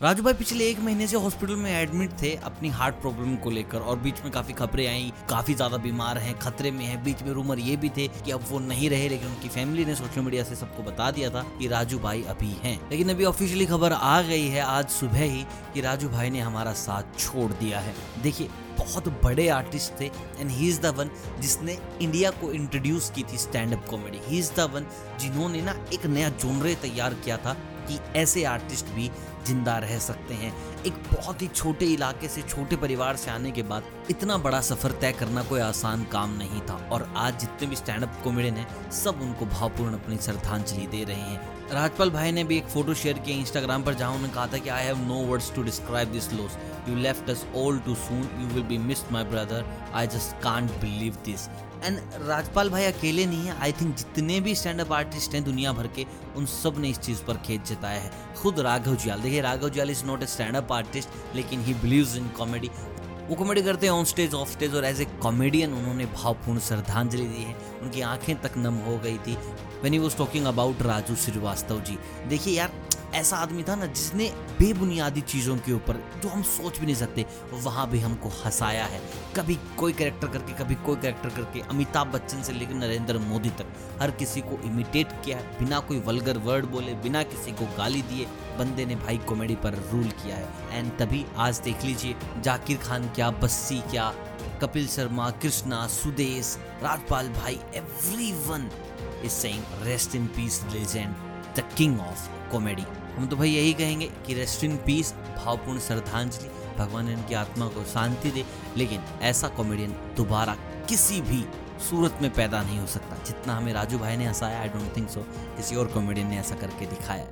राजू भाई, पिछले एक महीने से हॉस्पिटल में एडमिट थे अपनी हार्ट प्रॉब्लम को लेकर और बीच में काफ़ी खबरें आई, काफ़ी ज़्यादा बीमार हैं, खतरे में हैं। बीच में रूमर ये भी थे कि अब वो नहीं रहे, लेकिन उनकी फैमिली ने सोशल मीडिया से सबको बता दिया था कि राजू भाई अभी हैं। लेकिन अभी ऑफिशियली खबर आ गई है आज सुबह ही कि राजू भाई ने हमारा साथ छोड़ दिया है। देखिए, बहुत बड़े आर्टिस्ट थे and he is the one जिसने इंडिया को इंट्रोड्यूस की थी stand up comedy he is the one जिन्होंने ना एक नया जोनरे तैयार किया था कि ऐसे आर्टिस्ट भी ज़िंदा रह सकते हैं। एक बहुत ही छोटे इलाके से छोटे परिवार से आने के बाद इतना बड़ा सफ़र तय करना कोई आसान काम नहीं था और आज जितने भी स्टैंड अप कॉमेडियन हैं, सब उनको भावपूर्ण अपनी श्रद्धांजलि दे रहे हैं। राजपाल भाई ने भी एक फ़ोटो शेयर किया इंस्टाग्राम पर जहाँ उन्होंने कहा था कि I have no words to describe this loss you left us all too soon you will be missed my brother I just can't believe this and Rajpal भाई अकेले नहीं है आई थिंक जितने भी स्टैंड अप आर्टिस्ट हैं दुनिया भर के उन सबने इस चीज़ पर खेत जताया है खुद राघव जियाल देखिए Raghav Juyal is not a stand up artist लेकिन ही बिलीव इन कॉमेडी वो कॉमेडी करते हैं ऑन स्टेज ऑफ़ स्टेज और एज ए कॉमेडियन उन्होंने भावपूर्ण श्रद्धांजलि दी है। उनकी आँखें तक नम हो गई थी। When he was talking about Raju Srivastava ji देखिए यार ऐसा आदमी था ना जिसने बेबुनियादी चीज़ों के ऊपर, जो हम सोच भी नहीं सकते, वहाँ भी हमको हंसाया है। कभी कोई कैरेक्टर करके, कभी कोई कैरेक्टर करके अमिताभ बच्चन से लेकर नरेंद्र मोदी तक, हर किसी को इमिटेट किया है, बिना कोई वल्गर वर्ड बोले, बिना किसी को गाली दिए, बंदे ने भाई कॉमेडी पर रूल किया है। एंड तभी आज देख लीजिए, जाकिर खान क्या, बस्सी क्या, कपिल शर्मा, कृष्णा, सुदेश, राजपाल भाई everyone is saying rest in peace legend the king of comedy हम तो भाई यही कहेंगे कि रेस्ट इन पीस भावपूर्ण श्रद्धांजलि, भगवान इनकी आत्मा को शांति दे, लेकिन ऐसा कॉमेडियन दोबारा किसी भी सूरत में पैदा नहीं हो सकता, जितना हमें राजू भाई ने हंसाया आई डोंट थिंक सो किसी और कॉमेडियन ने ऐसा करके दिखाया।